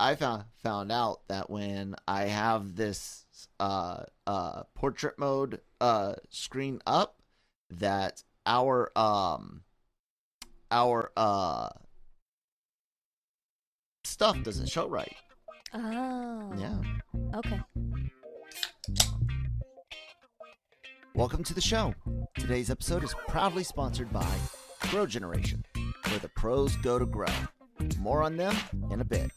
I found found out that when I have this uh, uh, portrait mode uh, screen up, that our um, our uh, stuff doesn't show right. Oh. Yeah. Okay. Welcome to the show. Today's episode is proudly sponsored by Grow Generation, where the pros go to grow. More on them in a bit.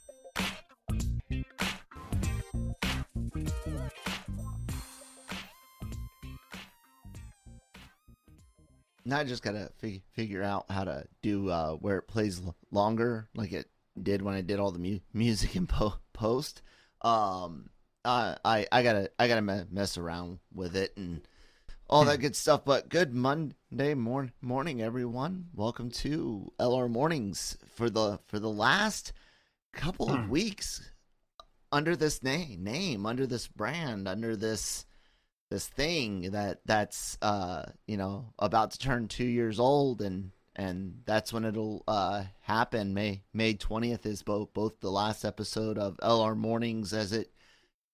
Now I just gotta fig- figure out how to do uh, where it plays l- longer, like it did when I did all the mu- music in po- post. Um, I I I gotta I gotta me- mess around with it and all that good stuff. But good Monday mor- morning, everyone. Welcome to LR Mornings for the for the last couple of weeks under this name, name under this brand, under this this thing that that's uh you know about to turn two years old and and that's when it'll uh happen. May may 20th is both both the last episode of lr mornings as it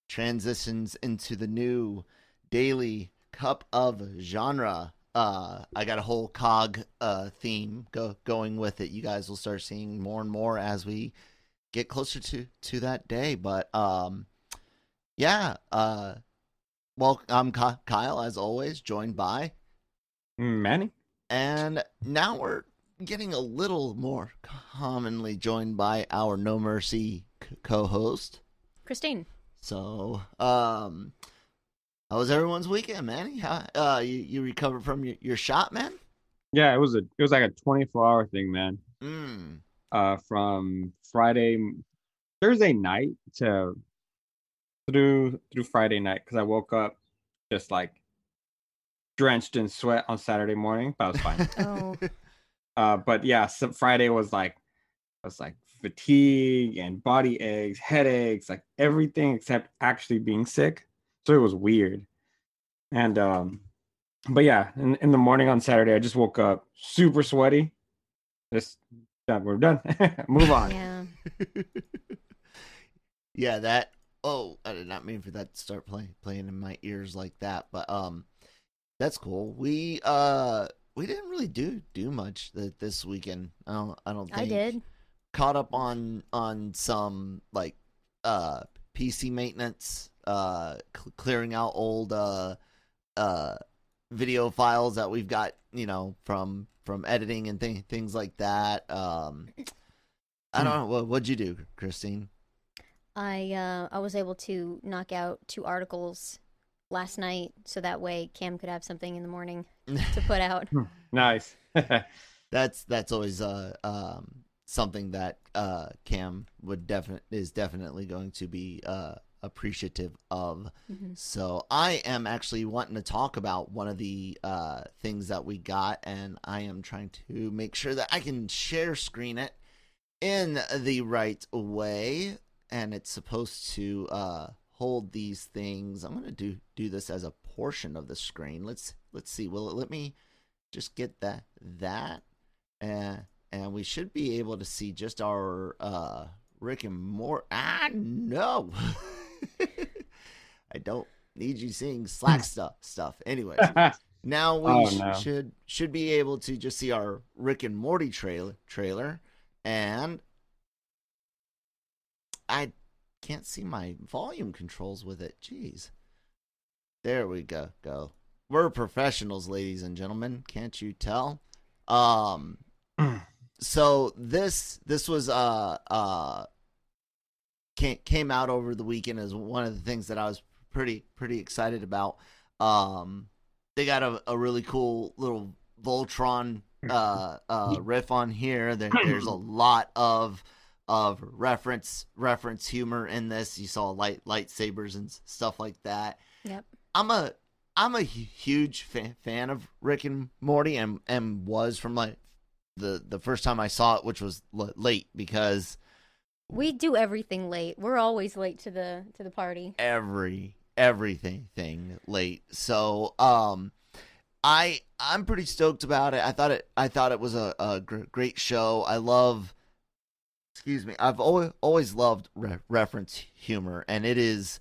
transitions into the new daily cup of genre. Uh i got a whole cog uh theme go going with it. You guys will start seeing more and more as we get closer to to that day. But um yeah uh well, I'm Ky- Kyle, as always, joined by, Manny. and now we're getting a little more commonly joined by our No Mercy c- co-host. Christine. So, um, how was everyone's weekend, Manny? How, uh, you you recovered from your, your shot, man? Yeah, it was a it was like a 24 hour thing, man. Mm. Uh, from Friday, Thursday night to through through Friday night because I woke up just like drenched in sweat on Saturday morning, but I was fine. Oh. uh, but yeah, so Friday was like I was like fatigue and body aches, headaches, like everything except actually being sick. So it was weird. And um, but yeah, in, in the morning on Saturday, I just woke up super sweaty. Just done. We're done. Move on. yeah. yeah, that. Oh, I did not mean for that to start playing playing in my ears like that, but um, that's cool. We uh, we didn't really do do much th- this weekend. I don't. I don't think I did. caught up on on some like uh PC maintenance, uh cl- clearing out old uh uh video files that we've got, you know, from from editing and th- things like that. Um I don't know what what'd you do, Christine? I uh, I was able to knock out two articles last night, so that way Cam could have something in the morning to put out. Nice. that's that's always uh um something that uh Cam would definitely is definitely going to be uh appreciative of. Mhm. So I am actually wanting to talk about one of the uh things that we got and I am trying to make sure that I can share screen it in the right way and it's supposed to uh hold these things. I'm going to do do this as a portion of the screen. Let's let's see. Will it let me just get that that and and we should be able to see just our uh Rick and Mort. Ah, no, I don't need you seeing Slack stuff. Stuff. Anyways, now we Oh, no. should should be able to just see our Rick and Morty trailer trailer, and I can't see my volume controls with it. Jeez. There we go. Go. We're professionals, ladies and gentlemen. Can't you tell? Um. so this this was uh uh came came out over the weekend as one of the things that I was pretty pretty excited about. Um, they got a, a really cool little Voltron uh uh riff on here. There, there's a lot of of reference reference humor in this. You saw light lightsabers and stuff like that. Yep. I'm a I'm a huge fan, fan of Rick and Morty, and and was from like the the first time I saw it, which was l- late because We do everything late. We're always late to the to the party. every everything thing late. So um I I'm pretty stoked about it. I thought it I thought it was a, a gr- great show. I love excuse me. I've always always loved re- reference humor and it is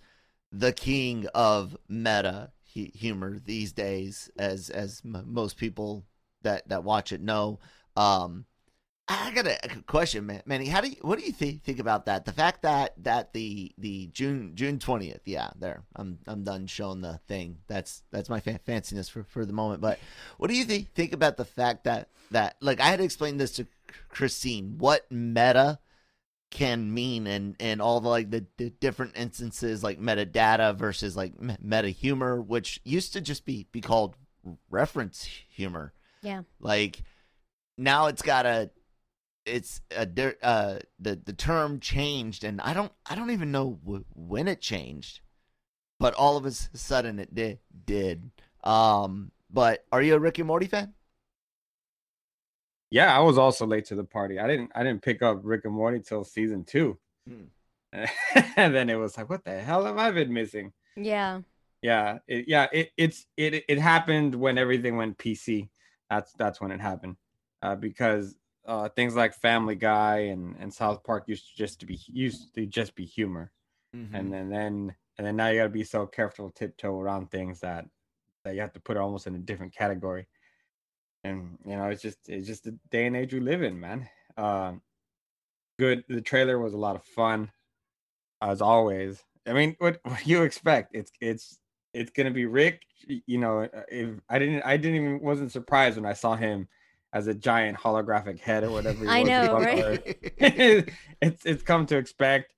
the king of meta hu- humor these days as as m- most people that that watch it know. Um I got a, question, man. Manny. How do you, what do you think think about that? The fact that that the the June June twentieth, yeah, there. I'm I'm done showing the thing. That's that's my fan- fanciness for, for the moment. But what do you think think about the fact that that like I had to explain this to Christine what meta can mean and and all the like the, the different instances like metadata versus like meta humor, which used to just be be called reference humor. Yeah. Like now it's got a it's a uh the the term changed and I don't I don't even know w- when it changed, but all of a sudden it did did. Um, but are you a Rick and Morty fan? Yeah, I was also late to the party. I didn't I didn't pick up Rick and Morty till season two. Hmm. and then it was like, what the hell have I been missing? Yeah. Yeah, it, yeah, it, it's it it happened when everything went PC. That's that's when it happened. Uh, because uh, things like Family Guy and, and South Park used to just to be used to just be humor, and then then and then now you got to be so careful tiptoe around things that that you have to put it almost in a different category. And you know, it's just it's just the day and age we live in, man. Um, good. The trailer was a lot of fun, as always. I mean, what what you expect? It's it's it's gonna be Rick. You know, uh, if I didn't I didn't even wasn't surprised when I saw him as a giant holographic head or whatever. he I know, right? It's it's come to expect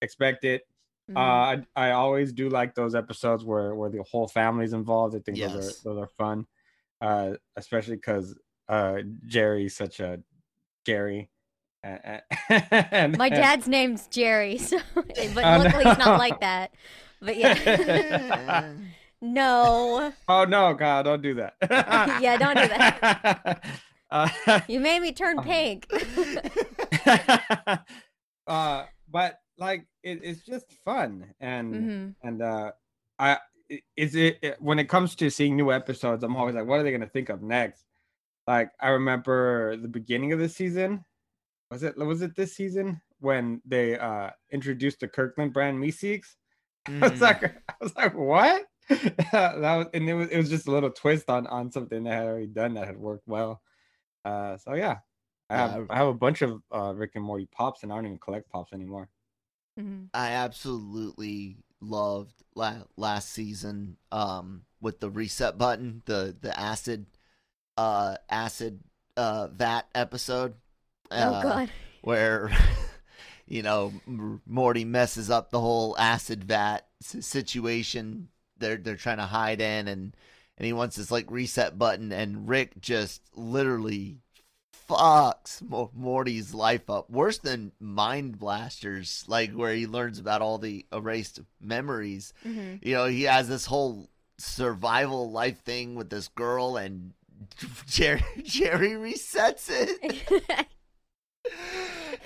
expect it. Mhm. Uh, I, I always do like those episodes where where the whole family's involved. I think those are those are fun, uh, especially because uh, Jerry's such a Jerry. My dad's name's Jerry, so but Oh, luckily he's no. not like that. But yeah. no. Oh no, God! Don't do that. Yeah, don't do that. uh, You made me turn Oh. pink. uh, but like it, it's just fun and hmm and uh i- is it it- when it comes to seeing new episodes i'm always like what are they going to think of next like i remember the beginning of the season was it was it this season when they uh introduced the kirkland brand Meeseeks? i was Mhm. like i was like what that was and it was, it was just a little twist on on something that had already done that had worked well uh so yeah I have, Yeah. I have a bunch of uh, Rick and Morty pops, and I don't even collect pops anymore. hmm I absolutely loved la- last season um with the reset button, the the acid uh acid uh vat episode. Oh uh, God. where you know Morty messes up the whole acid vat s- situation they're they're trying to hide in and and he wants this like reset button and Rick just literally fucks Morty's life up worse than mind blasters like where he learns about all the erased memories hmm you know he has this whole survival life thing with this girl and Jerry Jerry resets it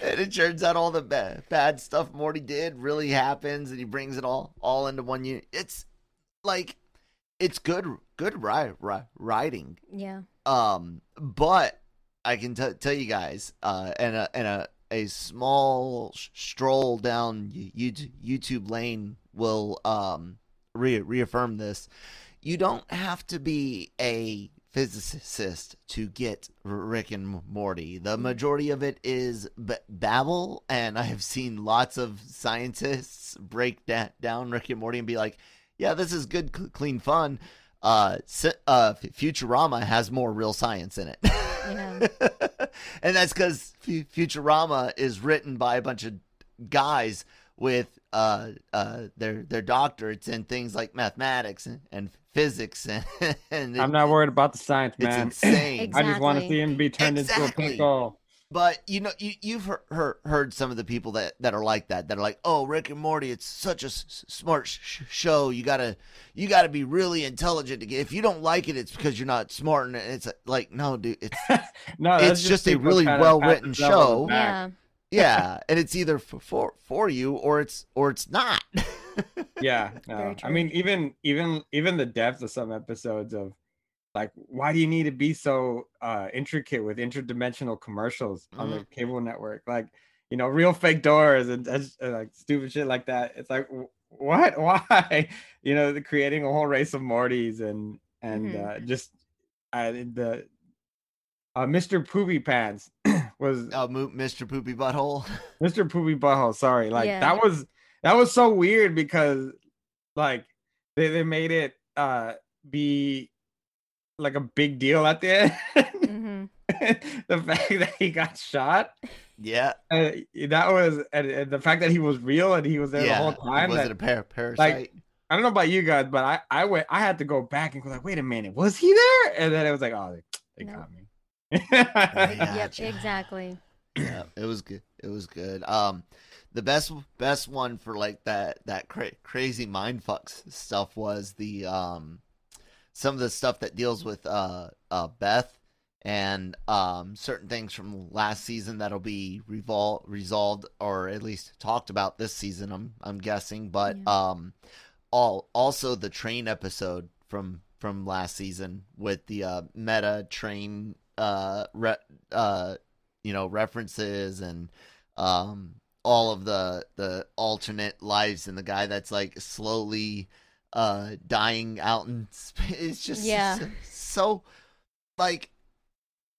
and it turns out all the bad, bad stuff Morty did really happens, and he brings it all all into one unit. It's like it's good, good ri- ri- writing. yeah. Um, but I can t- tell you guys, uh, and a and a a small sh- stroll down YouTube, YouTube lane will um re- reaffirm this. You don't have to be a physicist to get Rick and Morty. The majority of it is b- babble, and I have seen lots of scientists break that down Rick and Morty and be like, "Yeah, this is good, cl- clean fun." Uh, uh, Futurama has more real science in it. Yeah. and that's because F- Futurama is written by a bunch of guys with uh, uh, their their doctorates in things like mathematics and, and physics, and, and I'm not worried about the science, it's man. insane. I just want to see him be turned into a pickle. But you know, you, you've heard, heard heard some of the people that, that are like that. That are like, "Oh, Rick and Morty, it's such a s- smart sh- show. You gotta you gotta be really intelligent to get. If you don't like it, it's because you're not smart." And it's like, no, dude, it's no, It's that's just a really well-written pat themselves on show. Yeah. yeah, and it's either for, for for you or it's or it's not. yeah no. i mean even even even the depth of some episodes of like why do you need to be so uh intricate with interdimensional commercials on the cable network like you know real fake doors and, and, uh, like stupid shit like that it's like wh- what why you know the creating a whole race of mortys and and Mhm. uh just uh, the uh mr poopy pants was uh, Mo- Mr. Poopy Butthole. Mr. Poopy Butthole. Sorry, like Yeah. that was that was so weird because like they, they made it uh be like a big deal at the end. hmm the fact that he got shot, Yeah, uh, that was and, and the fact that he was real and he was there yeah. the whole time. Was that- it a par- parasite? I don't know about you guys, but I I went I had to go back and go like, wait a minute, was he there? And then it was like, oh, they, they No. got me. Yeah. Yep, exactly. yeah, it was good. It was good. Um, the best best one for like that that cra- crazy mind fucks stuff was the um some of the stuff that deals with uh uh Beth and um certain things from last season that'll be revol- resolved or at least talked about this season. I'm I'm guessing, but Yeah. um all also the train episode from from last season with the uh meta train uh re- uh you know references and um all of the the alternate lives and the guy that's like slowly uh dying out in space it's just Yeah. so, so like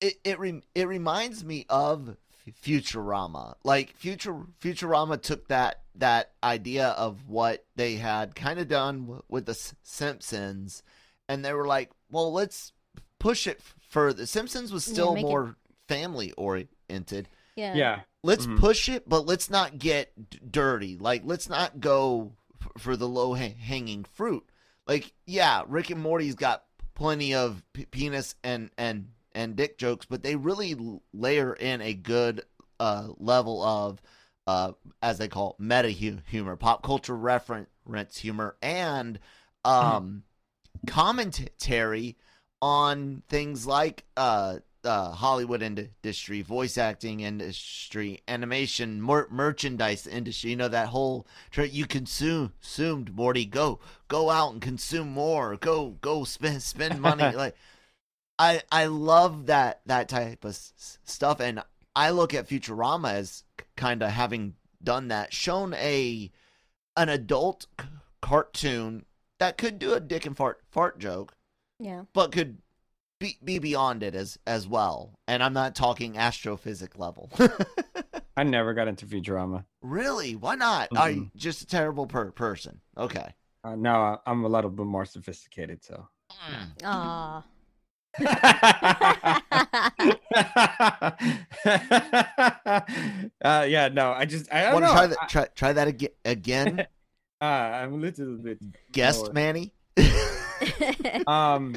it it re- it reminds me of Futurama like future Futurama took that that idea of what they had kind of done w- with the S- Simpsons and they were like well let's push it f- further Simpsons was Yeah, still it- more family oriented Yeah. yeah. let's Mhm. push it but let's not get d- dirty like let's not go f- for the low ha- hanging fruit. Like yeah rick and morty's got plenty of p- penis and and and dick jokes but they really layer in a good uh level of uh as they call it, meta hu- humor pop culture reference humor and um commentary on things like uh uh, Hollywood industry, voice acting industry, animation, mer- merchandise industry. You know that whole tra- you consume consumed Morty. Go go out and consume more. Go go spend spend money. like I I love that that type of s- stuff, and I look at Futurama as kind of having done that, shown a an adult c- cartoon that could do a dick and fart fart joke Yeah. but could be, be beyond it as as well. And I'm not talking astrophysic level. I never got into Futurama. really? Why not? Are you just a terrible per- person? Okay. Uh, no, I'm a little bit more sophisticated, so. Aw. uh, yeah, no, I just I don't Want know. try that? Try try that again? Again, I, uh, I'm a little bit. guest lower. Manny. Um,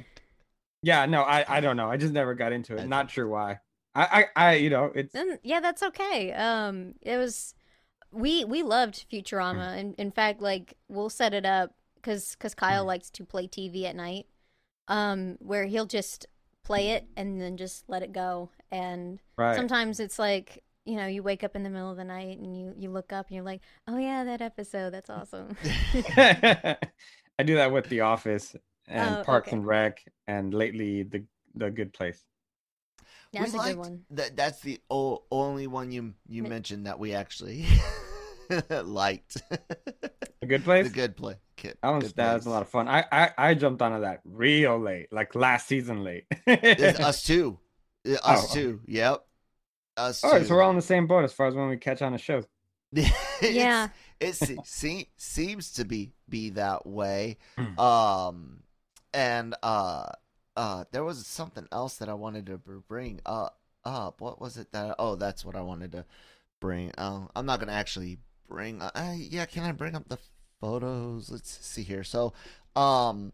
yeah, no, I I don't know. I just never got into it. Not sure why. I I, I you know it's Then yeah, that's okay. Um, it was we we loved Futurama, and in fact, like we'll set it up because because Kyle likes to play TV at night, um, where he'll just play it and then just let it go. And right. sometimes it's like you know you wake up in the middle of the night and you you look up and you're like, oh yeah, that episode, that's awesome. I do that with The Office and Oh, Parks okay. and Rec, and lately the the Good Place. That's We a good one. That that's the o- only one you you Mi- mentioned that we actually liked. The Good Place. the good play. Kid, That was good that was a lot of fun. I, I I jumped onto that real late, like last season late. Us too. Uh, Us Oh, okay. too. Yep. Us All right, too. so we're all in the same boat as far as when we catch on a show. Yeah. it se- se- seems to be be that way. Mm. Um, and uh, uh, there was something else that I wanted to bring uh up. What was it that? Oh, that's what I wanted to bring. Oh, I'm not gonna actually bring. Uh, uh, yeah, can I bring up the photos? Let's see here. So, um,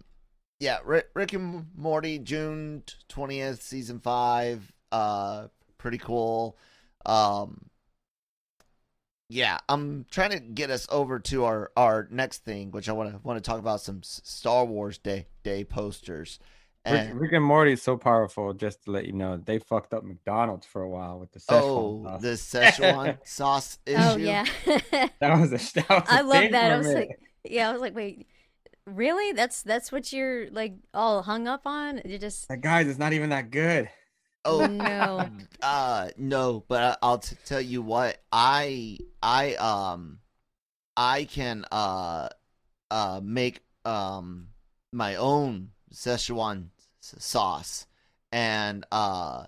yeah, Rick, Rick and Morty, June twentieth, season five. Uh, pretty cool. Um, yeah, I'm trying to get us over to our our next thing, which I want to want to talk about some Star Wars Day Day posters. Rick, And Rick and Morty is so powerful. Just to let you know, they fucked up McDonald's for a while with the Szechuan oh, sauce. the Szechuan sauce issue. oh yeah. That was a that was a I love that. for I a was minute. like, yeah, I was like, wait, really? That's that's what you're like all hung up on? You just Like, guys, it's not even that good. Oh no. Uh no, but I, I'll t- tell you what I I um I can uh uh make um my own Szechuan s- sauce and uh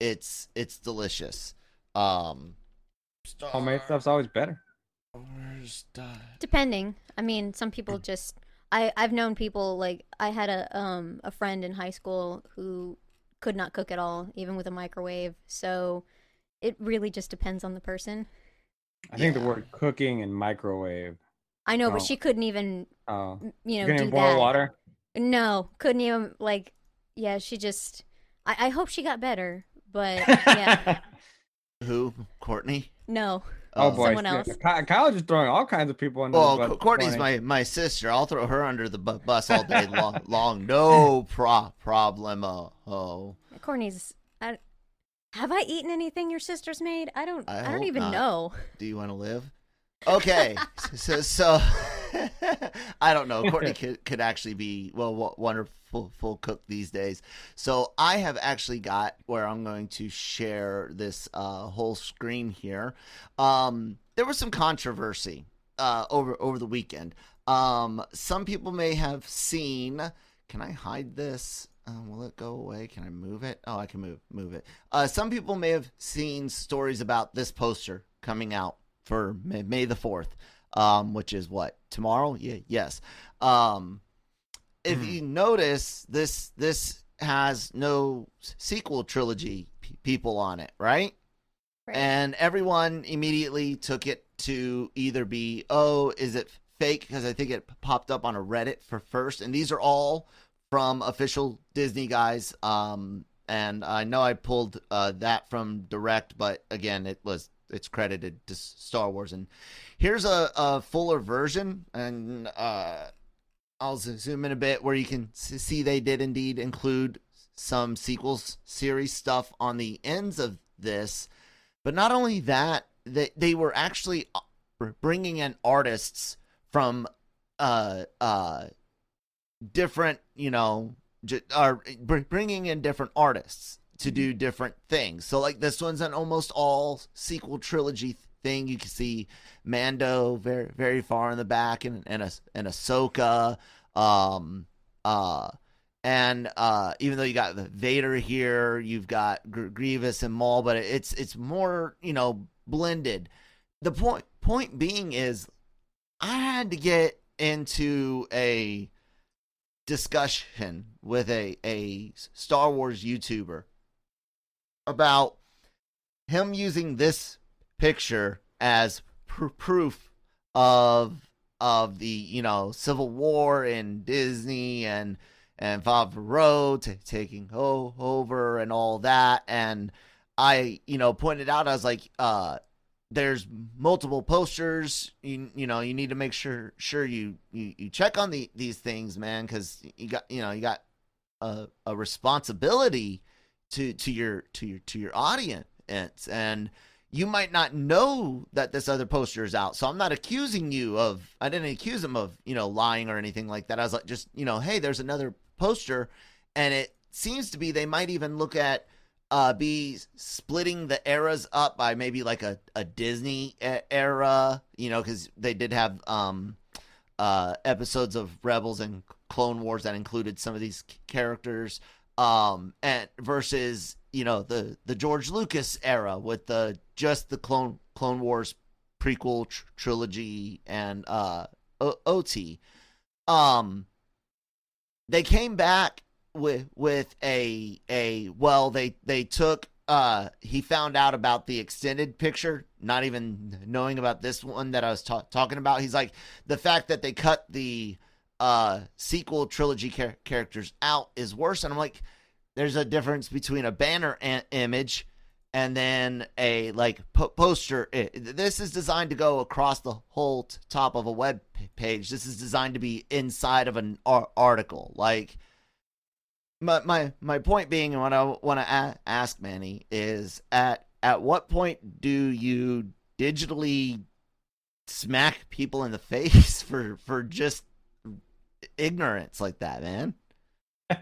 it's it's delicious. Um Homemade stuff's always better. Wars Depending. I mean, some people just I I've known people like I had a um a friend in high school who could not cook at all even with a microwave. So it really just depends on the person. I think the word cooking and microwave. I know, but she couldn't even Oh, you you know can do even boil that. water. No, couldn't even like yeah, she just I, I hope she got better, but yeah. Who? Courtney? No. Oh Uh, boy, Someone else. Ky- Kyle's just throwing all kinds of people under Well, the Co- bus. Courtney's my, my sister. I'll throw her under the bu- bus all day long. long. No pro- problem. Oh, Courtney's I have I eaten anything your sister's made? I don't I I, don't even not. know. do you want to live? Okay, so so I don't know. Courtney could could actually be well wo- wonderful full cook these days. So I have actually got where I'm going to share this uh, whole screen here. Um, there was some controversy uh, over over the weekend. Um, some people may have seen. Can I hide this? Uh, will it go away? Can I move it? Oh, I can move move it. Uh, some people may have seen stories about this poster coming out for May, May the fourth, um, which is what tomorrow. Yeah, yes. Um, if Hmm. you notice, this this has no sequel trilogy p- people on it, right? Right. And everyone immediately took it to either be, oh, is it fake? Because I think it popped up on a Reddit for first. And these are all from official Disney guys. Um, and I know I pulled uh, that from Direct, but again, it was it's credited to Star Wars. And here's a, a fuller version, and uh, I'll zoom in a bit where you can see they did indeed include some sequels series stuff on the ends of this. But not only that, they they were actually uh, bringing in artists from uh uh different, you know, j- are bringing in different artists to do different things. So like this one's an almost all sequel trilogy thing. You can see Mando very very far in the back and and a and Ahsoka um uh and uh, even though you got the Vader here, you've got Gr- Grievous and Maul, but it's it's more you know blended. The point point being is, I had to get into a discussion with a a Star Wars YouTuber about him using this picture as pr- proof of of the you know Civil War in Disney and and Favreau t- taking o- over and all that. And I, you know, pointed out, I was like, uh, there's multiple posters. You, you know, you need to make sure sure you you, you check on the these things, man, because you got you know you got a, a responsibility to to your to your to your audience and you might not know that this other poster is out. So I'm not accusing you of I didn't accuse him of, you know, lying or anything like that. I was like just, you know, hey, there's another poster and it seems to be they might even look at uh be splitting the eras up by maybe like a a Disney era, you know, cuz they did have um uh episodes of Rebels and Clone Wars that included some of these characters um and versus you know the the George Lucas era with the just the Clone Clone Wars prequel tr- trilogy and uh o- OT um they came back with with a a well they they took uh he found out about the extended picture not even knowing about this one that I was ta- talking about. He's like the fact that they cut the uh sequel trilogy char- characters out is worse. And I'm like there's a difference between a banner a- image and then a like po- poster. This is designed to go across the whole t- top of a web page. This is designed to be inside of an ar- article. Like my my my point being, and what I want to a- ask Manny is at at what point do you digitally smack people in the face for for just ignorance like that, man?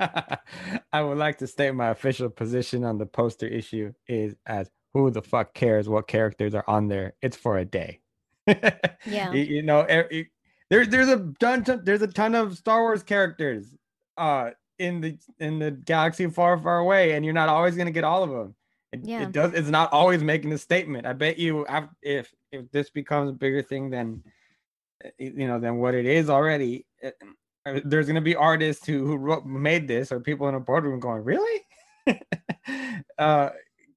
I would like to state my official position on the poster issue is as who the fuck cares what characters are on there? It's for a day. Yeah. You, you know, e- e- there's there's a ton there's a ton of Star Wars characters uh in the in the galaxy far far away, and you're not always gonna get all of them. It, Yeah. it does. It's not always making a statement. I bet you, if if this becomes a bigger thing than uh, you know than what it is already, it- uh, there's gonna be artists who who wrote, made this or people in a boardroom going, really? uh,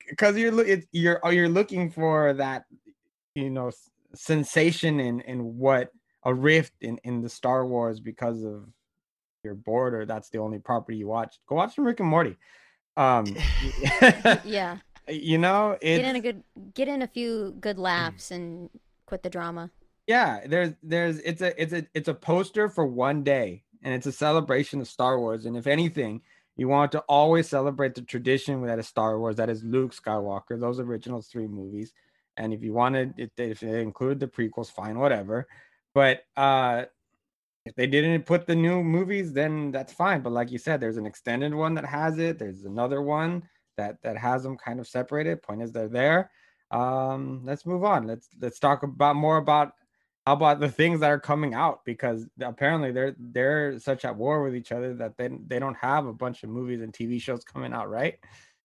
because you're it's, you're oh, you're looking for that you know s- sensation in in what a rift in in the Star Wars because of you're bored or that's the only property you watch. Go watch some Rick and Morty. Um, Yeah. you know it's Get in a good get in a few good laughs and quit the drama. Yeah there's there's it's a it's a it's a poster for one day and it's a celebration of star wars and if anything you want to always celebrate the tradition that is star wars that is luke skywalker those original three movies and if you wanted it if they included the prequels fine whatever but uh if they didn't put the new movies then that's fine but like you said there's an extended one that has it there's another one that that has them kind of separated point is they're there um let's move on let's let's talk about more about about the things that are coming out because apparently they're they're such at war with each other that they they don't have a bunch of movies and TV shows coming out right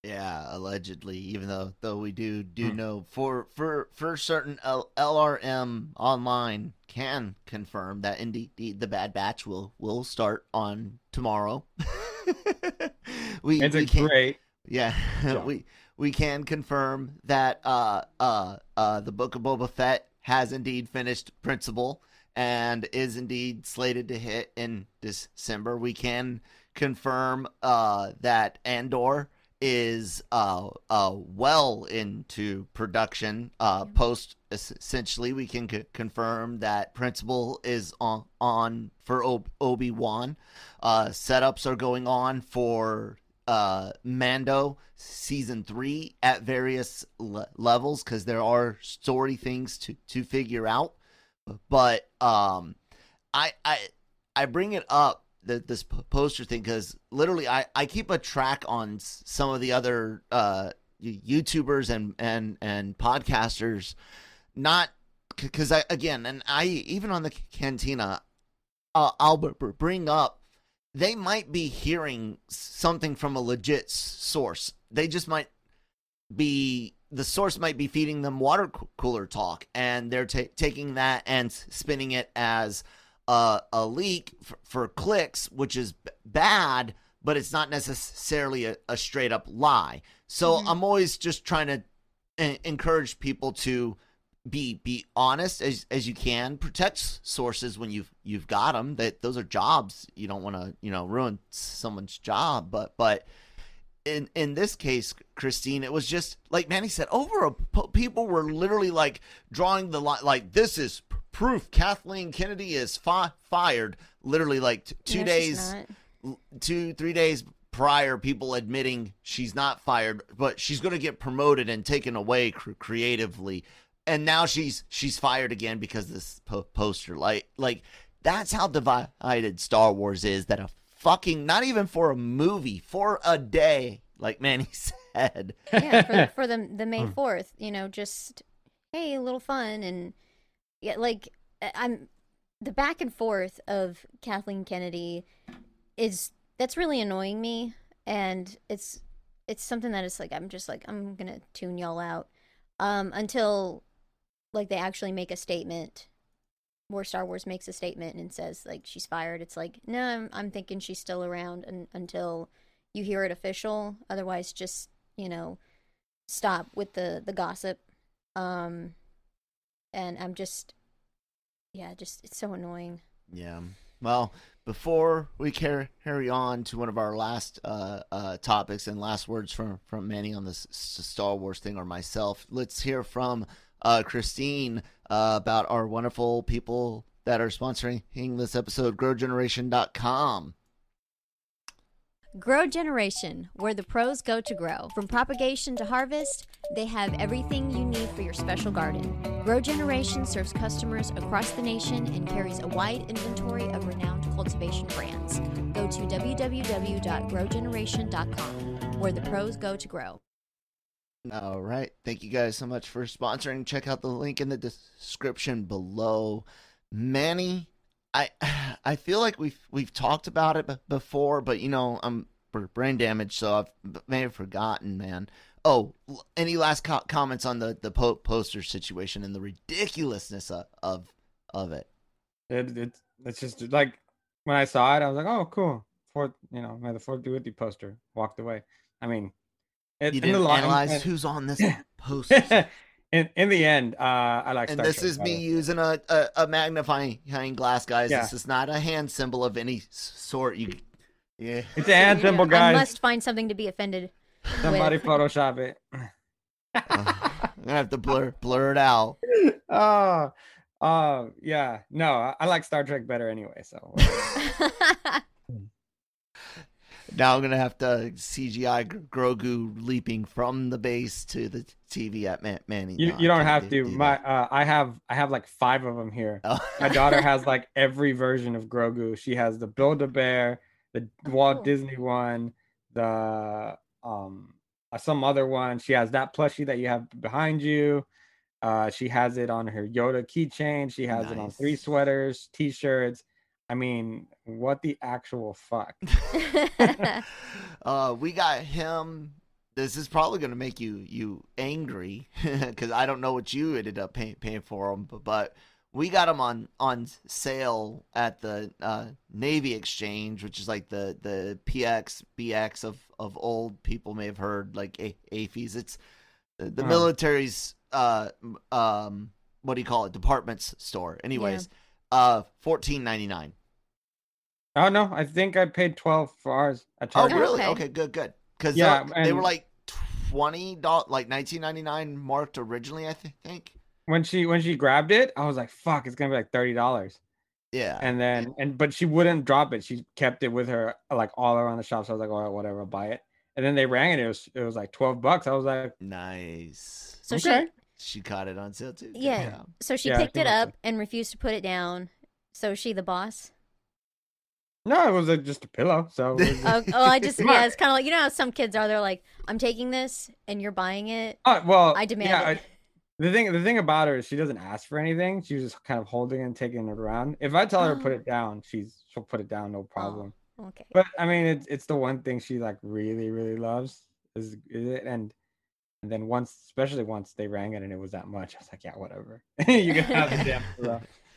Yeah, allegedly. Even though though we do do Hmm. know for for for certain L- LRM online can confirm that indeed the Bad Batch will will start on tomorrow. we it's we a can, great yeah job. we we can confirm that uh uh uh the Book of Boba Fett has indeed finished principal and is indeed slated to hit in December. We can confirm uh that Andor is uh uh well into production uh post essentially we can c- confirm that principal is on on for Ob- Obi-Wan uh setups are going on for uh Mando season 3 at various le- levels cuz there are story things to to figure out. But um I I I bring it up the, this poster thing because literally I, I keep a track on some of the other uh YouTubers and and and podcasters not because I again and I even on the cantina uh, I'll b- bring up they might be hearing something from a legit source they just might be the source might be feeding them water cooler talk and they're ta taking that and spinning it as a, a leak for, for clicks which is b- bad but it's not necessarily a, a straight up lie so Mhm. i'm always just trying to encourage people to be be honest as as you can protect sources when you've you've got them that those are jobs you don't want to you know ruin someone's job but but in in this case, Christine, it was just like Manny said. Over a, people were literally like drawing the line, like this is proof Kathleen Kennedy is fi- fired. Literally, like t- two No, days, two three days prior, people admitting she's not fired, but she's going to get promoted and taken away cr- creatively. And now she's she's fired again because of this po- poster. Like like that's how divided Star Wars is. That a fucking not even for a movie for a day, like Manny said. yeah, for, for the the May Hmm. fourth, you know, just hey, a little fun and yeah, like I- I'm the back and forth of Kathleen Kennedy is that's really annoying me, and it's it's something that is like I'm just like I'm gonna tune y'all out um until like they actually make a statement where Star Wars makes a statement and says like she's fired. It's like no, I'm, I'm thinking she's still around and, until you hear it official. Otherwise, just you know, stop with the the gossip. Um, and I'm just, yeah, just it's so annoying. Yeah. Well, before we car- carry on to one of our last uh, uh, topics and last words from, from Manny on this Star Wars thing or myself, let's hear from uh, Christine uh, about our wonderful people that are sponsoring this episode, growgeneration.com. Grow Generation, where the pros go to grow. From propagation to harvest, they have everything you need for your special garden. Grow Generation serves customers across the nation and carries a wide inventory of renowned cultivation brands. Go to www.growgeneration.com, where the pros go to grow. All right. Thank you guys so much for sponsoring. Check out the link in the description below. Manny, I I feel like we've we've talked about it before, but you know I'm brain damaged, so I've may have forgotten, man. Oh, any last co- comments on the the po- poster situation and the ridiculousness of of, of it? It it it's just like when I saw it, I was like, oh, cool. Fourth, you know, the fourth duty poster. Walked away. I mean, it, you didn't analyze and, who's on this post. in in the end, uh, I like. And Star this Trek is me using a, a, a, magnifying glass, guys. Yeah. This is not a hand symbol of any sort. You, yeah, it's a hand symbol, guys. I must find something to be offended. Somebody with. Photoshop it. uh, I'm gonna have to blur blur it out. Oh, uh, yeah. No, I, I like Star Trek better anyway. So. Now I'm gonna have to CGI Grogu leaping from the base to the TV at Man- Manny. You, you don't have to. Do My uh, I have I have like five of them here. Oh. My daughter has like every version of Grogu. She has the Build a Bear, the Walt Disney one, the um uh, some other one. She has that plushie that you have behind you. Uh, she has it on her Yoda keychain. She has nice. it on three sweaters, t-shirts. I mean, what the actual fuck? uh, we got him. This is probably going to make you you angry because I don't know what you ended up pay, paying for him, but, but we got him on on sale at the uh, Navy Exchange, which is like the the PX BX of of old people may have heard like a- AAFES. It's the, the military's uh um what do you call it departments store. Anyways, yeah. uh fourteen ninety nine. Oh no, I think I paid twelve for ours. At oh, Target. Oh really? Okay, okay good, good. Because yeah, they were like twenty dollars, like nineteen ninety nine marked originally. I th- think when she when she grabbed it, I was like, "Fuck, it's gonna be like thirty dollars." Yeah. And then and but she wouldn't drop it. She kept it with her like all around the shop. So I was like, all right, whatever, I'll buy it. And then they rang it. It was it was like twelve bucks. I was like, nice. So okay. she she caught it on sale too. Yeah. So she yeah, picked it up and refused to put it down. So she the boss. No, it was a, just a pillow. So just... oh, oh, I just yeah, it's kind of like you know how some kids are. They're like, I'm taking this, and you're buying it. Uh, well, I demand yeah, it. I, the thing, the thing about her is she doesn't ask for anything. She's just kind of holding it and taking it around. If I tell her to put it oh. down, she's she'll put it down, no problem. Oh, okay. But I mean, it's it's the one thing she like really really loves is, is it and and then once, especially once they rang it and it was that much, I was like, yeah, whatever. you can have the damn pillow.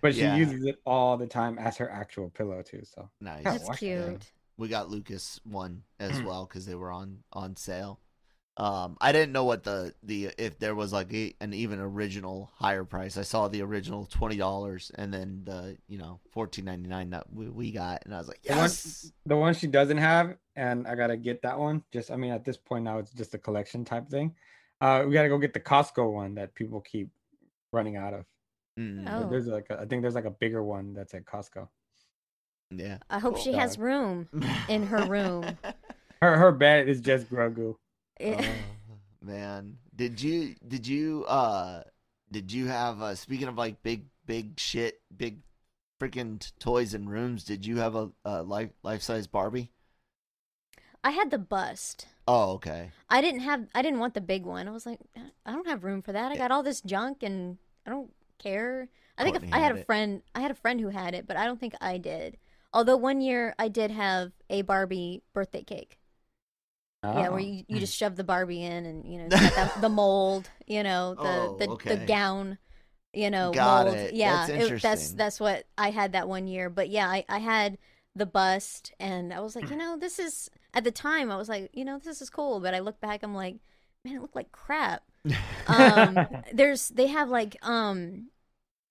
But she yeah. uses it all the time as her actual pillow too. So nice. That's cute. We got Lucas one as well because they were on on sale. Um, I didn't know what the the if there was like a, an even original higher price. I saw the original twenty dollars and then the you know fourteen ninety nine that we, we got, and I was like, yes. The one, the one she doesn't have, and I gotta get that one. Just I mean, at this point now, it's just a collection type thing. Uh, we gotta go get the Costco one that people keep running out of. Mm. Oh. There's like a, I think there's like a bigger one that's at Costco. Yeah. I hope cool. she has room in her room. her her bed is just Grogu oh, man, did you did you uh did you have uh speaking of like big big shit big freaking toys and rooms? Did you have a, a life life size Barbie? I had the bust. Oh, okay. I didn't have. I didn't want the big one. I was like, I don't have room for that. I got all this junk, and I don't care. I think if, I had a friend. I had a friend who had it, but I don't think I did. Although one year I did have a Barbie birthday cake. Oh. Yeah, where oh. you, you just shove the Barbie in and you know the, the, mold, you know the oh, the, okay. the gown, you know Got mold. It. Yeah, that's, it, that's that's what I had that one year. But yeah, I, I had the bust, and I was like, you know, this is at the time I was like, you know, this is cool. But I look back, I'm like, man, it looked like crap. Um, there's they have like um,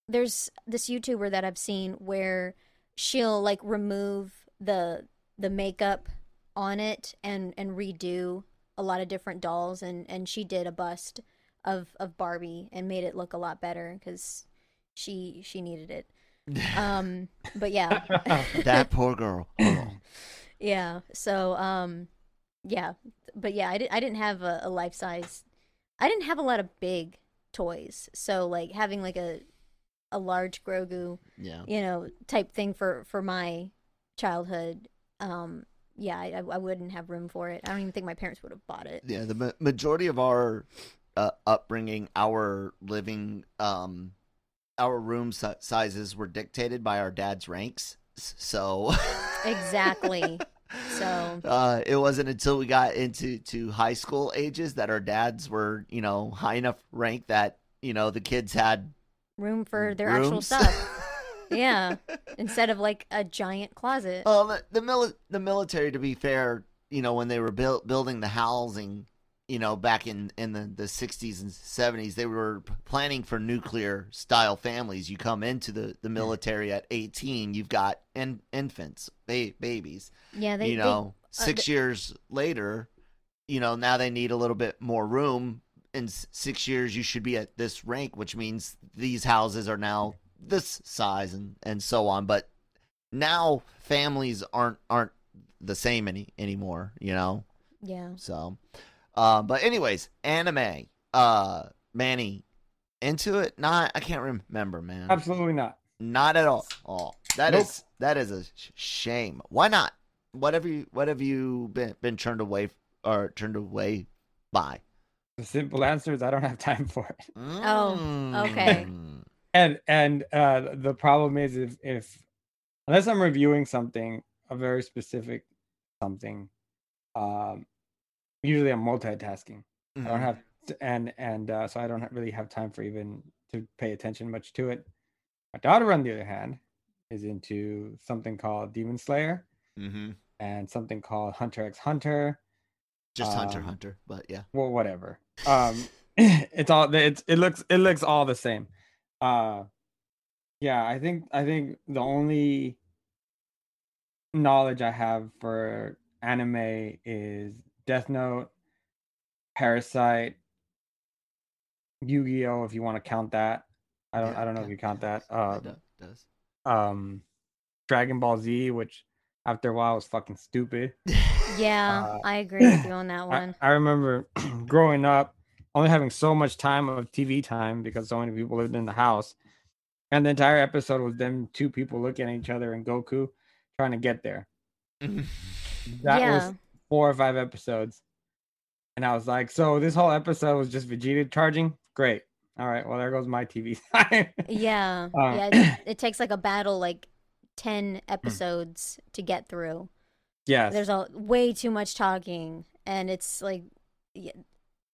there's this YouTuber that I've seen where she'll like remove the the makeup on it and and redo a lot of different dolls and and she did a bust of of Barbie and made it look a lot better because she she needed it. Um, but yeah, that poor girl. Yeah. So um, yeah, but yeah, I didn't I didn't have a, a life size. I didn't have a lot of big toys, so like having like a a large Grogu, Yeah. you know, type thing for for my childhood. Um, yeah, I, I wouldn't have room for it. I don't even think my parents would have bought it. Yeah, the ma- majority of our uh, upbringing, our living, um, our room si- sizes were dictated by our dad's ranks. So Exactly. So uh, it wasn't until we got into to high school ages that our dads were, you know, high enough rank that you know the kids had room for their actual stuff. Yeah, instead of like a giant closet. Well, the the, mili- the military, to be fair, you know, when they were built building the housing, you know, back in in the the sixties and seventies, they were planning for nuclear style families. You come into the the military at eighteen, you've got in, infants, ba- babies. yeah, they you know, uh, six years later, you know, now they need a little bit more room. In six years, you should be at this rank, which means these houses are now this size and and so on. But now families aren't aren't the same any anymore. You know, yeah. so. Uh, but anyways, anime. Uh, Manny, into it? Not. I can't remember, man. Absolutely not. Not at all. Oh, that is Nope. that is a sh- shame. Why not? What have you What have you been been turned away or turned away by? The simple answer is I don't have time for it. Oh, okay. Mm. And and uh, the problem is if if unless I'm reviewing something, a very specific something, um, usually I'm multitasking. I Mm-hmm. don't have to, and and uh, so I don't really have time for even to pay attention much to it. My daughter, on the other hand, is into something called Demon Slayer Mm-hmm. and something called Hunter x Hunter. Just Hunter Um, Hunter, but yeah. Well, whatever. Um, it's all it's it looks it looks all the same. Uh, yeah, I think I think the only knowledge I have for anime is Death Note, Parasyte, Yu-Gi-Oh. If you want to count that, I don't Yeah, I don't know if you count yes, that. Uh, it does. um, Dragon Ball Z, which after a while was fucking stupid. Yeah, Uh, I agree with you on that I, one. I remember growing up, only having so much time of TV time because so many people lived in the house. And the entire episode was them two people looking at each other and Goku trying to get there. That yeah. was four or five episodes. And I was like, so this whole episode was just Vegeta charging? Great. All right. Well, there goes my TV time. Yeah, Uh, yeah. It, it takes like a battle, like ten episodes to get through. Yeah. There's a way too much talking, and it's like,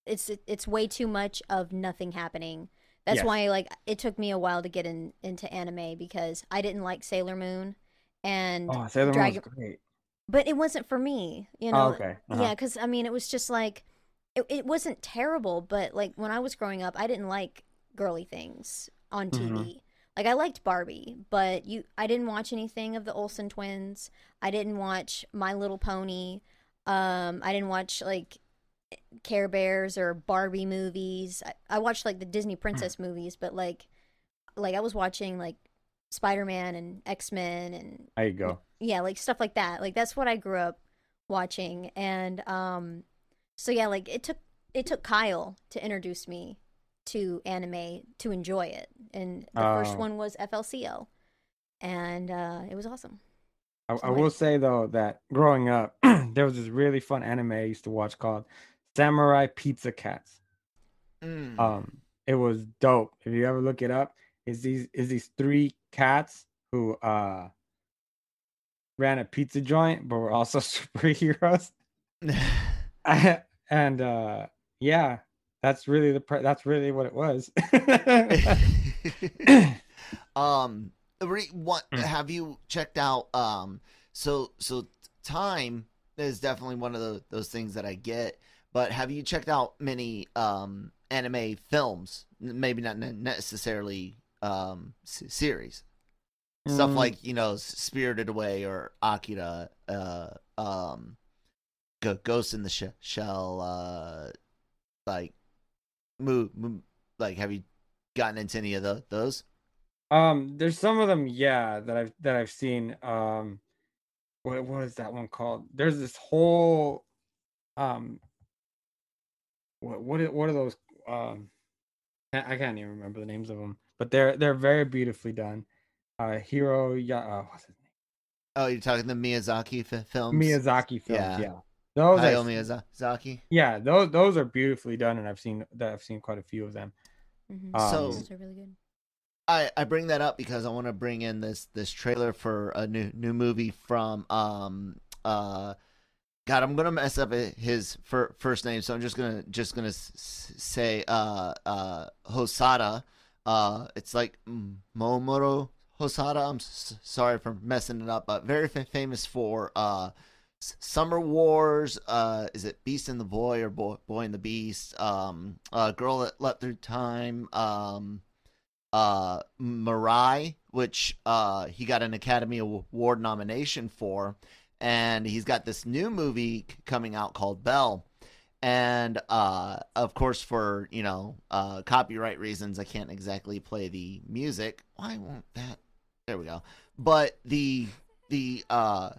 it's it's way too much of nothing happening. That's Yes. why like it took me a while to get in into anime because I didn't like Sailor Moon, and oh, Sailor Dragon- great. But it wasn't for me. You Oh, know, okay. uh-huh. Yeah, because I mean, it was just like, it, it wasn't terrible, but like when I was growing up, I didn't like girly things on TV. Mhm. Like I liked Barbie, but you, I didn't watch anything of the Olsen twins. I didn't watch My Little Pony. Um, I didn't watch like Care Bears or Barbie movies. I, I watched like the Disney princess movies, but like, like I was watching like Spider Man and X Men and There you go. yeah like stuff like that like that's what i grew up watching and um so yeah like it took it took kyle to introduce me to anime to enjoy it and the first Oh. one was FLCL, and uh it was awesome I, I will say though that growing up, there was this really fun anime I used to watch called Samurai Pizza Cats. Mm. Um, it was dope. If you ever look it up, is these is these three cats who uh ran a pizza joint, but were also superheroes. and uh yeah, that's really the pre- that's really what it was. um re- what Mm. have you checked out um so so time is definitely one of the, those things that i get but have you checked out many um anime films maybe not necessarily um s- series stuff Mm. like you know Spirited Away or Akira, uh, um, Ghost in the Sh- Shell, uh, like, move, move, like, have you gotten into any of the, those? Um, there's some of them, yeah, that I've that I've seen. Um, what what is that one called? There's this whole, um, what what are, what are those? Um, I can't even remember the names of them, but they're they're very beautifully done. Uh, Hero, yeah, uh, what's his Oh, you're talking the Miyazaki f- films. Miyazaki films, Yeah. yeah. Those, Hayao I've. Miyazaki. yeah, those those are beautifully done, and I've seen that. I've seen quite a few of them. Mhm. Um, So- Those are really good. I, I bring that up because I want to bring in this this trailer for a new new movie from um uh God I'm gonna mess up his fir- first name so I'm just gonna just gonna s- s- say uh uh Hosoda uh it's like mm, Momoro Hosoda. I'm s- sorry for messing it up but very fa- famous for uh S- Summer Wars uh is it Beast and the Boy or Boy Boy and the Beast? Um uh Girl that Leapt Through Time um uh Mirai, which uh he got an Academy Award nomination for, and he's got this new movie coming out called Belle. And uh of course for, you know, uh copyright reasons I can't exactly play the music. Why won't that there we go. But the the uh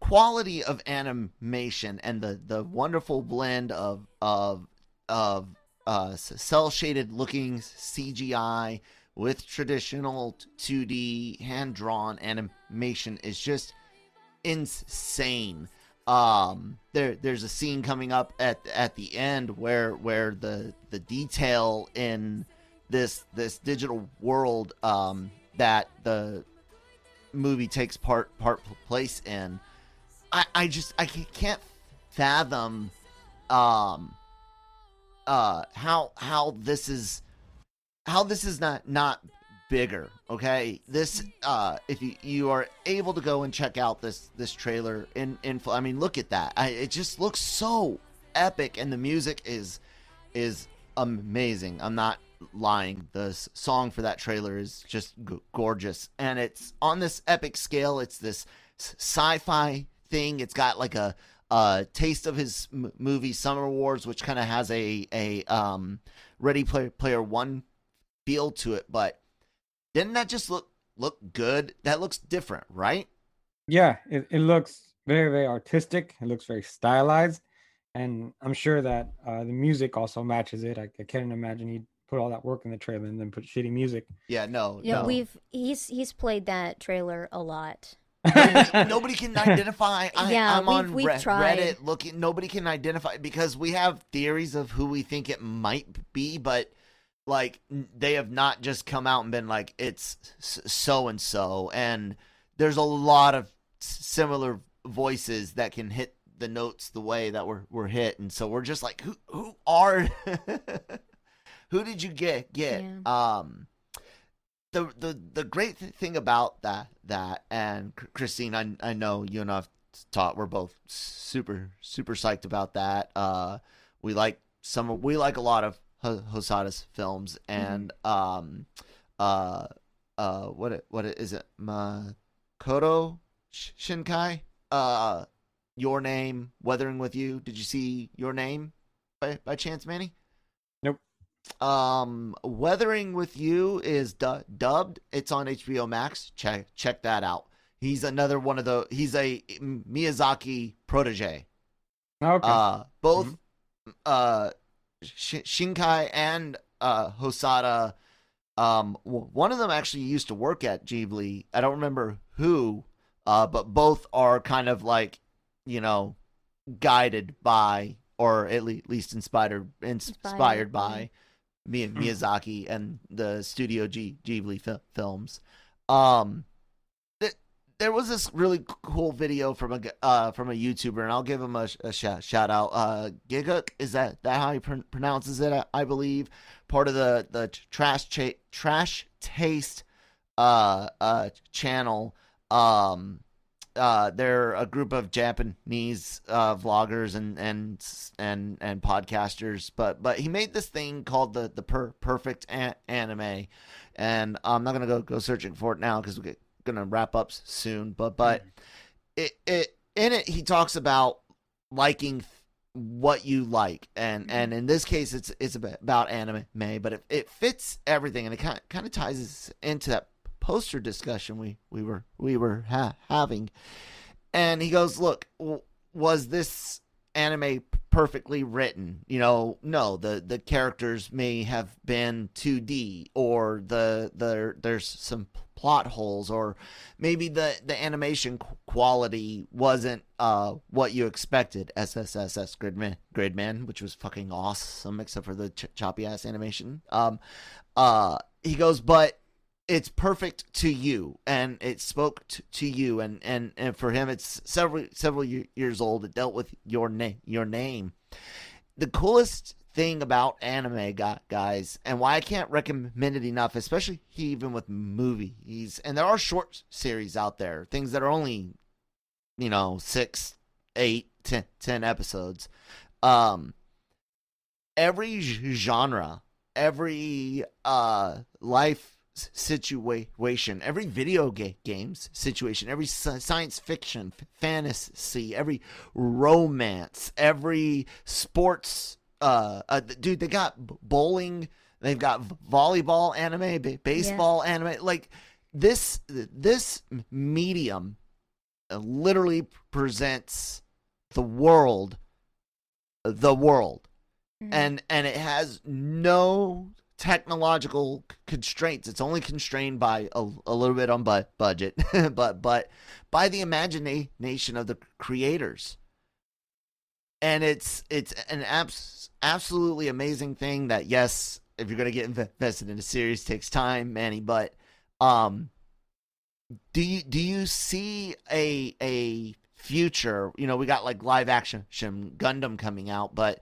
quality of animation and the the wonderful blend of of of uh cell shaded looking CGI with traditional 2D hand drawn animation is just insane. Um there there's a scene coming up at at the end where where the the detail in this this digital world um that the movie takes part part place in I, I just I can't fathom um uh how how this is how this is not not bigger okay? This uh if you you are able to go and check out this this trailer in in i mean look at that. I, it just looks so epic and the music is is amazing. I'm not lying. The song for that trailer is just g- gorgeous. And it's on this epic scale it's this sci-fi thing. It's got like a uh, taste of his m- movie Summer Wars, which kind of has a a um, Ready Player Player One feel to it. But didn't that just look look good? That looks different, right? Yeah, it, it looks very, very artistic. It looks very stylized. And I'm sure that uh, the music also matches it. I, I can't imagine he'd put all that work in the trailer and then put shitty music. Yeah, no, Yeah, no. we've he's he's played that trailer a lot. nobody can identify. I, Yeah, I'm we've- on we've Re- tried. Reddit looking. Nobody can identify because we have theories of who we think it might be, but like they have not just come out and been like it's so and so. And there's a lot of similar voices that can hit the notes the way that we're we're hit, and so we're just like, who who are who did you get get? Um the the the great thing about that that and Christine, I I know you and I've taught we're both super super psyched about that. Uh, we like some we like a lot of Hosoda's films and um uh uh what it, what it, is it Makoto Shinkai uh your name Weathering with You. Did you see your name by by chance, Manny? Nope. Um, Weathering with You is du- dubbed. It's on HBO Max. Check check that out. He's another one of the. He's a Miyazaki protege. Okay. Uh, both uh, Sh- Shinkai and uh, Hosoda. Um, w- one of them actually used to work at Ghibli. I don't remember who. Uh, but both are kind of like, you know, guided by or at le- least inspired inspired, Inspired, by Mi- Miyazaki and the Studio G- Ghibli fi- films. Um, th- there was this really cool video from a uh from a YouTuber, and I'll give him a, a shout shout out. Uh, is that that how he pr- pronounces it? I, I believe part of the the trash cha- trash taste uh uh channel. Um, uh, they're a group of Japanese uh, vloggers and and and and podcasters. But but he made this thing called the the per- perfect a- anime, and I'm not gonna go go searching for it now because we're gonna wrap up soon. But but mm-hmm. it it in it he talks about liking what you like and mm-hmm. and in this case it's it's about anime but it, it fits everything and it kind of, kind of ties into that poster discussion we we were we were ha- having and he goes look was this anime perfectly written. You know no the the characters may have been 2d or the the there's some plot holes or maybe the the animation quality wasn't uh what you expected. SSSS Gridman Gridman which was fucking awesome except for the ch- choppy ass animation. Um uh he goes but it's perfect to you and it spoke to, to you and, and and for him it's several several years old it dealt with your name your name the coolest thing about anime, guys, and why I can't recommend it enough, especially even with movies. And there are short series out there, things that are only, you know, six, eight, ten, ten episodes. Um, every genre, every uh life situation, every video ga- games situation, every science fiction, fantasy, every romance, every sports uh, uh dude, they got bowling, they've got volleyball anime, baseball yeah. anime. Like this, this medium uh, literally presents the world, the world, mm-hmm. and and it has no technological constraints. It's only constrained by a, a little bit on bu- budget, but but by the imagination of the creators. And it's it's an abs absolutely amazing thing that yes, if you're gonna get invested in a series, takes time, Manny. But um, do you do you see a a future? You know, we got like live action Gundam coming out, but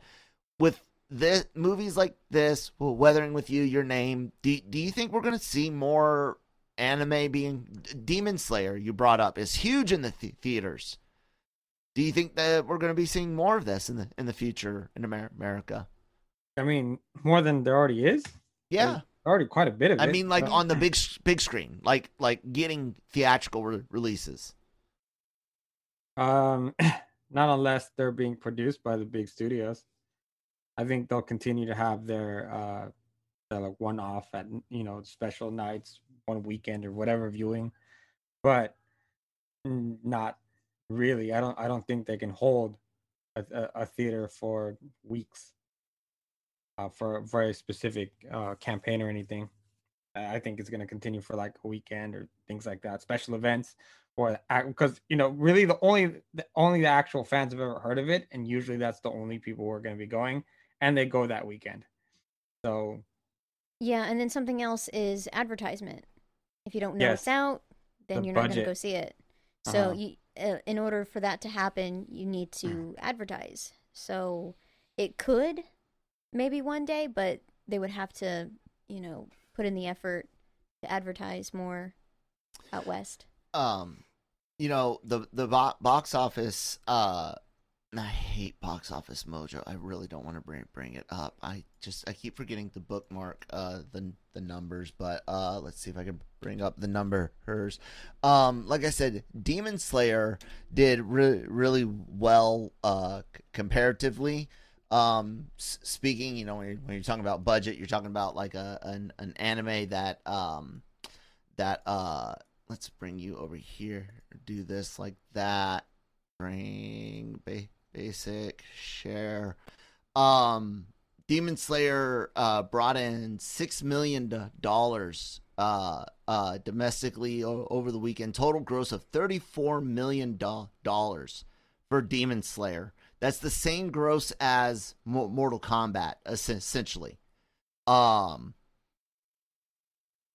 with this movies like this, well, Weathering with You, Your Name, do do you think we're gonna see more anime being Demon Slayer? You brought up is huge in the th- theaters. Do you think that we're going to be seeing more of this in the in the future in America? I mean, more than there already is. Yeah, There's already quite a bit of I it. I mean, like so. on the big big screen, like like getting theatrical re- releases. Um, not unless they're being produced by the big studios. I think they'll continue to have their uh, their like one off at you know special nights, one weekend or whatever viewing, but not really. I don't i don't think they can hold a, a, a theater for weeks uh, for a very specific uh, campaign or anything. I think it's going to continue for like a weekend or things like that special events or because you know really the only the only the actual fans have ever heard of it and usually that's the only people who are going to be going and they go that weekend so yeah and then something else is advertisement if you don't know yes. it's out then the you're not going to go see it so uh-huh. you uh, in order for that to happen, you need to mm. advertise. So it could maybe one day, but they would have to, you know, put in the effort to advertise more out west. Um, you know, the the bo- box office uh I hate box office mojo. I really don't want to bring bring it up. I just I keep forgetting to bookmark uh the the numbers, but uh let's see if I can bring up the number hers. Um like I said, Demon Slayer did really really well uh comparatively. Um s- speaking, you know, when you're, when you're talking about budget, you're talking about like a an, an anime that um that uh let's bring you over here. Do this like that. Bring basic share. Um, Demon Slayer uh, brought in six million dollars uh, uh, domestically o- over the weekend. Total gross of thirty-four million dollars for Demon Slayer. That's the same gross as Mortal Kombat, essentially. Um,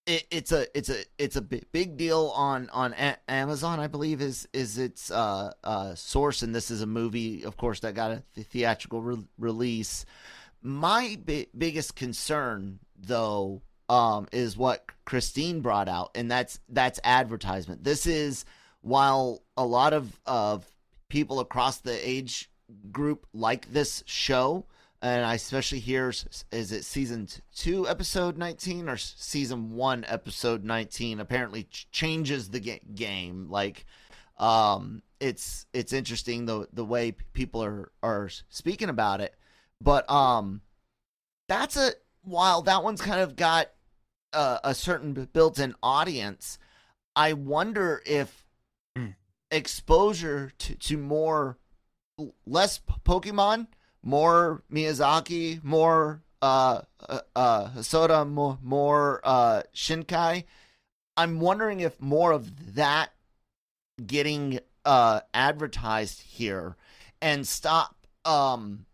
it, it's a it's a it's a big deal on on a- Amazon, I believe is is its uh, uh, source, and this is a movie, of course, that got a theatrical re- release. My bi- biggest concern, though, um, is what Christine brought out, and that's that's advertisement. This is while a lot of of people across the age group like this show, and I especially hear is it season two episode nineteen or season one episode nineteen apparently ch- changes the ga- game like um it's it's interesting the the way people are are speaking about it but um that's a while that one's kind of got a, a certain built-in audience i wonder if Hmm. exposure to to more less pokemon more miyazaki more uh uh, uh more, more uh shinkai i'm wondering if more of that getting uh advertised here and stop um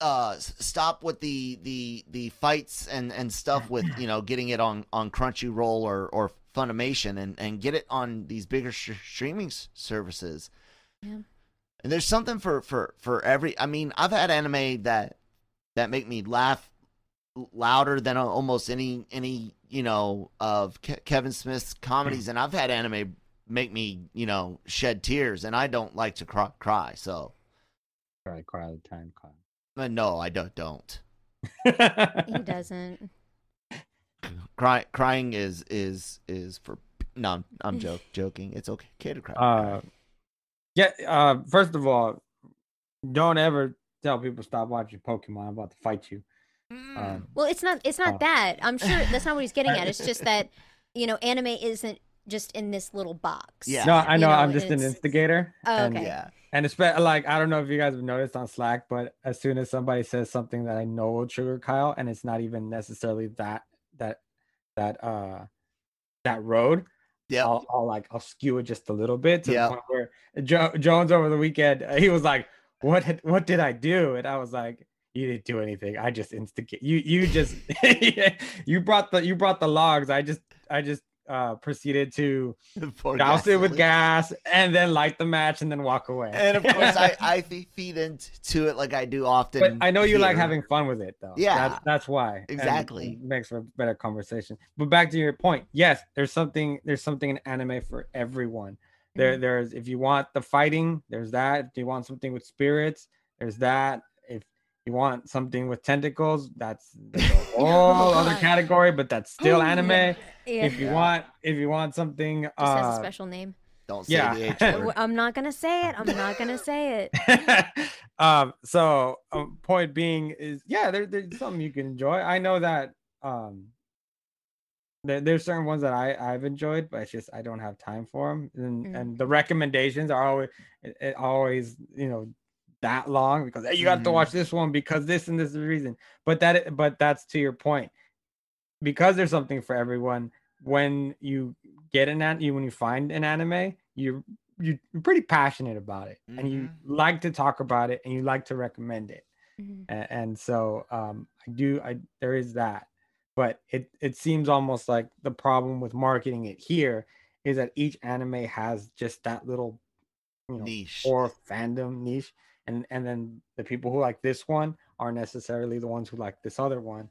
uh stop with the the the fights and and stuff with you know getting it on on crunchyroll or or funimation and and get it on these bigger sh- streaming services Yeah. And there's something for for for every i mean i've had anime that that make me laugh louder than almost any any you know of Ke- kevin smith's comedies. And i've had anime make me you know shed tears and i don't like to cry, cry so. Probably cry all the time. uh, no i don't don't. He doesn't. cry crying is is is for no i'm, I'm joke, joking. It's okay. To cry? Uh, yeah. Uh, first of all, don't ever tell people stop watching Pokemon. I'm about to fight you. Mm. Um, Well, it's not. It's not Oh. that. I'm sure that's not what he's getting at. It's just that you know, anime isn't just in this little box. Yeah. no, I You know. know, I'm just an instigator. Oh, and, okay. yeah And it's like I don't know if you guys have noticed on Slack, but as soon as somebody says something that I know will trigger Kyle, and it's not even necessarily that that that uh that road, yeah I'll, I'll like I'll skew it just a little bit to Yeah. the point where jo- Jones over the weekend uh, he was like, "What had- what did I do?" And I was like, "You didn't do anything. I just instigate. You you just you brought the you brought the logs. I just I just uh proceeded to douse it with gas and then light the match and then walk away. and of course i i feed into it like i do often but I know you like having fun with it though. Yeah. that's, that's why Exactly. it makes for a better conversation. But back to your point, yes, there's something there's something in anime for everyone. There, there's if you want the fighting, there's that. If you want something with spirits, there's that. If you want something with tentacles, that's, that's a whole other category, but that's still anime. Yeah. If you Yeah. want, if you want something, just has a uh, special name. don't say yeah. the h W- word I'm not gonna say it. I'm not gonna say it. um so um, point being is yeah there, there's something you can enjoy i know that um there, there's certain ones that i i've enjoyed but it's just i don't have time for them and Mm. and the recommendations are always it, it always you know that long because hey, you have to Mhm. watch this one because this and this is the reason. But that but that's to your point. Because there's something for everyone when you get an you when you find an anime you you're pretty passionate about it and you like to talk about it and you like to recommend it. Mm-hmm. and, and so um i do i there is that. But it it seems almost like the problem with marketing it here is that each anime has just that little you know niche. or fandom niche and and then the people who like this one aren't necessarily the ones who like this other one.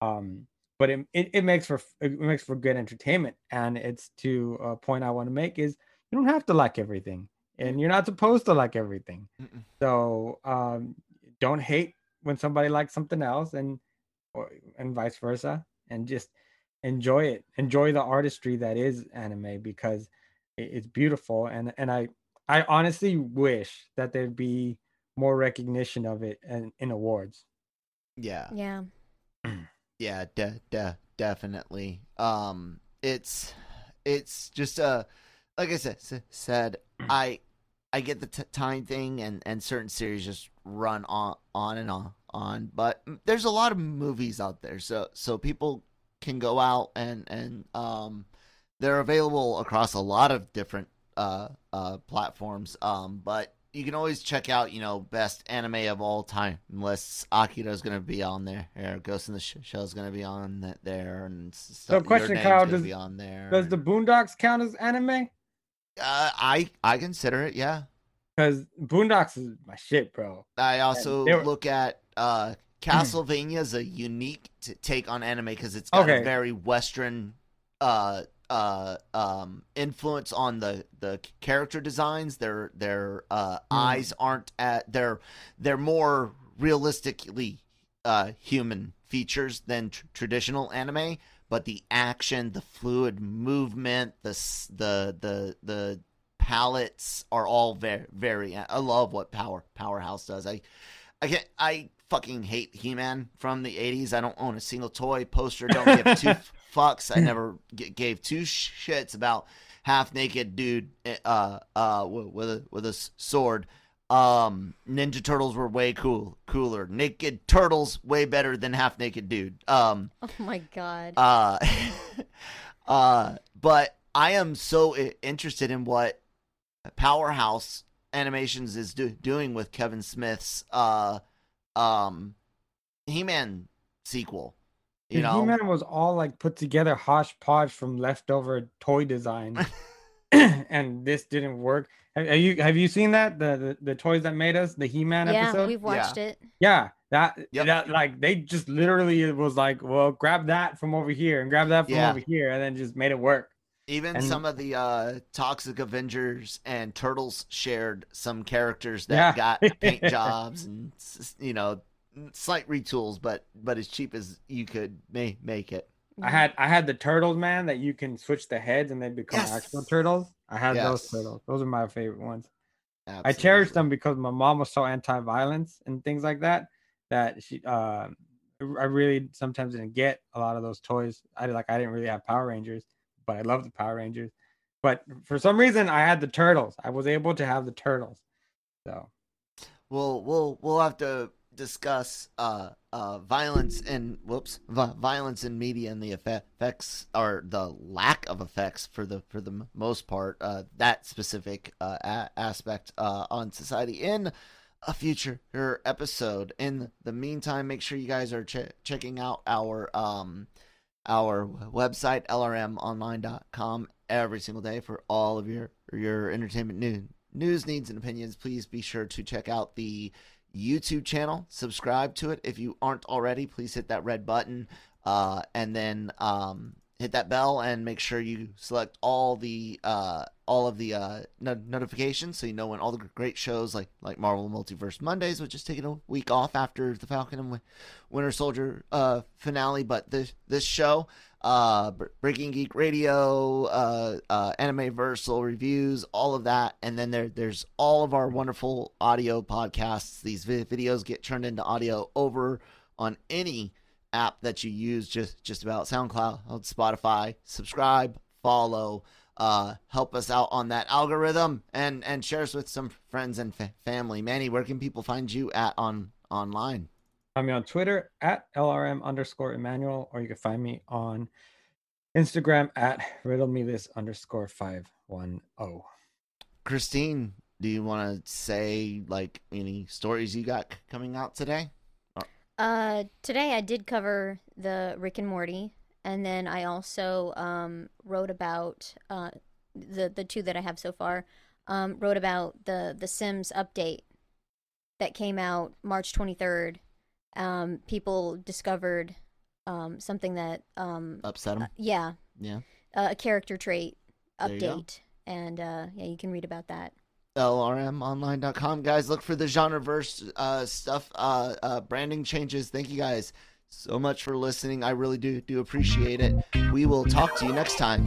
Um but it, it, it makes for it makes for good entertainment. And it's to a point i want to make is you don't have to like everything and you're not supposed to like everything. Mm-mm. so um don't hate when somebody likes something else and or, and vice versa and just enjoy it. Enjoy the artistry that is anime because it, it's beautiful and and i i honestly wish that there'd be more recognition of it in, in awards yeah Yeah. Yeah, de- de- definitely. Um, it's it's just uh, like I said, s- said I I get the t- time thing, and and certain series just run on on and on on. But there's a lot of movies out there, so so people can go out and and um, they're available across a lot of different uh uh platforms. Um, but you can always check out, you know, best anime of all time lists. Akira's going to be on there. Or Ghost in the Sh- Shell's going to be on that there, and s- So question, Kyle, does- be on there. does the boondocks count as anime Uh, I I consider it. Yeah. because boondocks is my shit bro I also were- look at uh Castlevania as a unique t- take on anime because it's got Okay. a very Western uh uh, um, influence on the, the character designs. Their their uh, eyes aren't at they're they're more realistically uh, human features than tr- traditional anime. But the action, the fluid movement, the the the the palettes are all very very. I love what Power Powerhouse does. I I can't. I fucking hate He-Man from the '80s. I don't own a single toy, poster. Don't give two fucks. I never g- gave two shits about half naked dude uh uh wi- with a with a s- sword. Um, Ninja Turtles were way cool, cooler. Naked Turtles way better than half naked dude. Um, Oh my god. uh, uh, but I am so interested in what Powerhouse Animations is do- doing with Kevin Smith's uh, um, He-Man sequel. You Dude, know, He-Man was all like put together hodgepodge from leftover toy design, and this didn't work. Have, have you have you seen that the, the the toys that made us the He-Man yeah, episode? we've watched it. Yeah, that Yep. that like they just literally it was like, well, grab that from over here and grab that from Yeah. over here, and then just made it work. even and- some of the uh, Toxic Avengers and Turtles shared some characters that Yeah. got paint jobs and you know slight retools, but but as cheap as you could ma- make it. I had I had the turtles, man, that you can switch the heads and they become Yes. actual turtles. I had those turtles. Those are my favorite ones. I Absolutely. cherished them because my mom was so anti-violence and things like that that she uh I really sometimes didn't get a lot of those toys. I like I didn't really have Power Rangers, but I love the Power Rangers. But for some reason I had the turtles. I was able to have the turtles. So We'll we'll we'll have to discuss uh uh violence and whoops vi- violence in media and the effects or the lack of effects for the for the most part uh that specific uh a- aspect uh on society in a future episode. In the meantime make sure you guys are che- checking out our um our website lrmonline.com every single day for all of your your entertainment news news needs and opinions. Please be sure to check out the youtube channel. Subscribe to it if you aren't already. Please hit that red button uh, and then um, hit that bell and make sure you select all the uh, all of the uh, no- notifications so you know when all the great shows like like Marvel Multiverse Mondays, which is taking a week off after the Falcon and Winter Soldier uh, finale, but this this show, uh, Breaking Geek Radio, uh, uh, Anime Versal reviews, all of that, and then there there's all of our wonderful audio podcasts. These vi- videos get turned into audio over on any app that you use just just about SoundCloud, Spotify. Subscribe, follow, uh, help us out on that algorithm, and and share us with some friends and fa- family. Manny, where can people find you at on online? Find me on Twitter at LRM underscore Emmanuel, or you can find me on Instagram at riddle me this underscore five one oh. Christine, do you want to say like any stories you got coming out today? Uh, today I did cover the Rick and Morty, and then I also um, wrote about uh, the the two that I have so far. Um, wrote about the the Sims update that came out March twenty third. Um, people discovered um, something that um, Upset them? yeah, Yeah. uh, a character trait There you go. update, and uh, yeah, you can read about that. lrmonline.com guys look for the genreverse uh stuff uh uh branding changes thank you guys so much for listening i really do do appreciate it we will talk to you next time